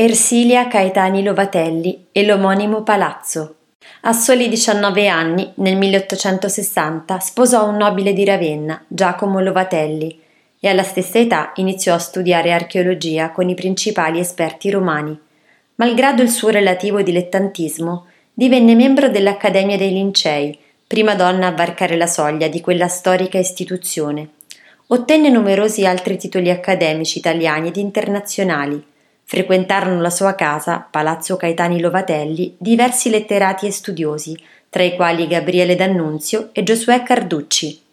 Ersilia Caetani Lovatelli e l'omonimo palazzo. A soli 19 anni, nel 1860, sposò un nobile di Ravenna, Giacomo Lovatelli, e alla stessa età iniziò a studiare archeologia con i principali esperti romani. Malgrado il suo relativo dilettantismo, divenne membro dell'Accademia dei Lincei, prima donna a varcare la soglia di quella storica istituzione. Ottenne numerosi altri titoli accademici italiani ed internazionali Frequentarono la sua casa, Palazzo Caetani Lovatelli, diversi letterati e studiosi, tra i quali Gabriele D'Annunzio e Giosuè Carducci.